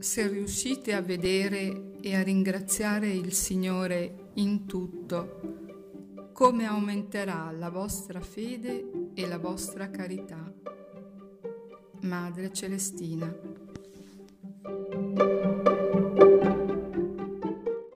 se riuscite a vedere e a ringraziare il Signore in tutto, come aumenterà la vostra fede e la vostra carità. Madre Celestina.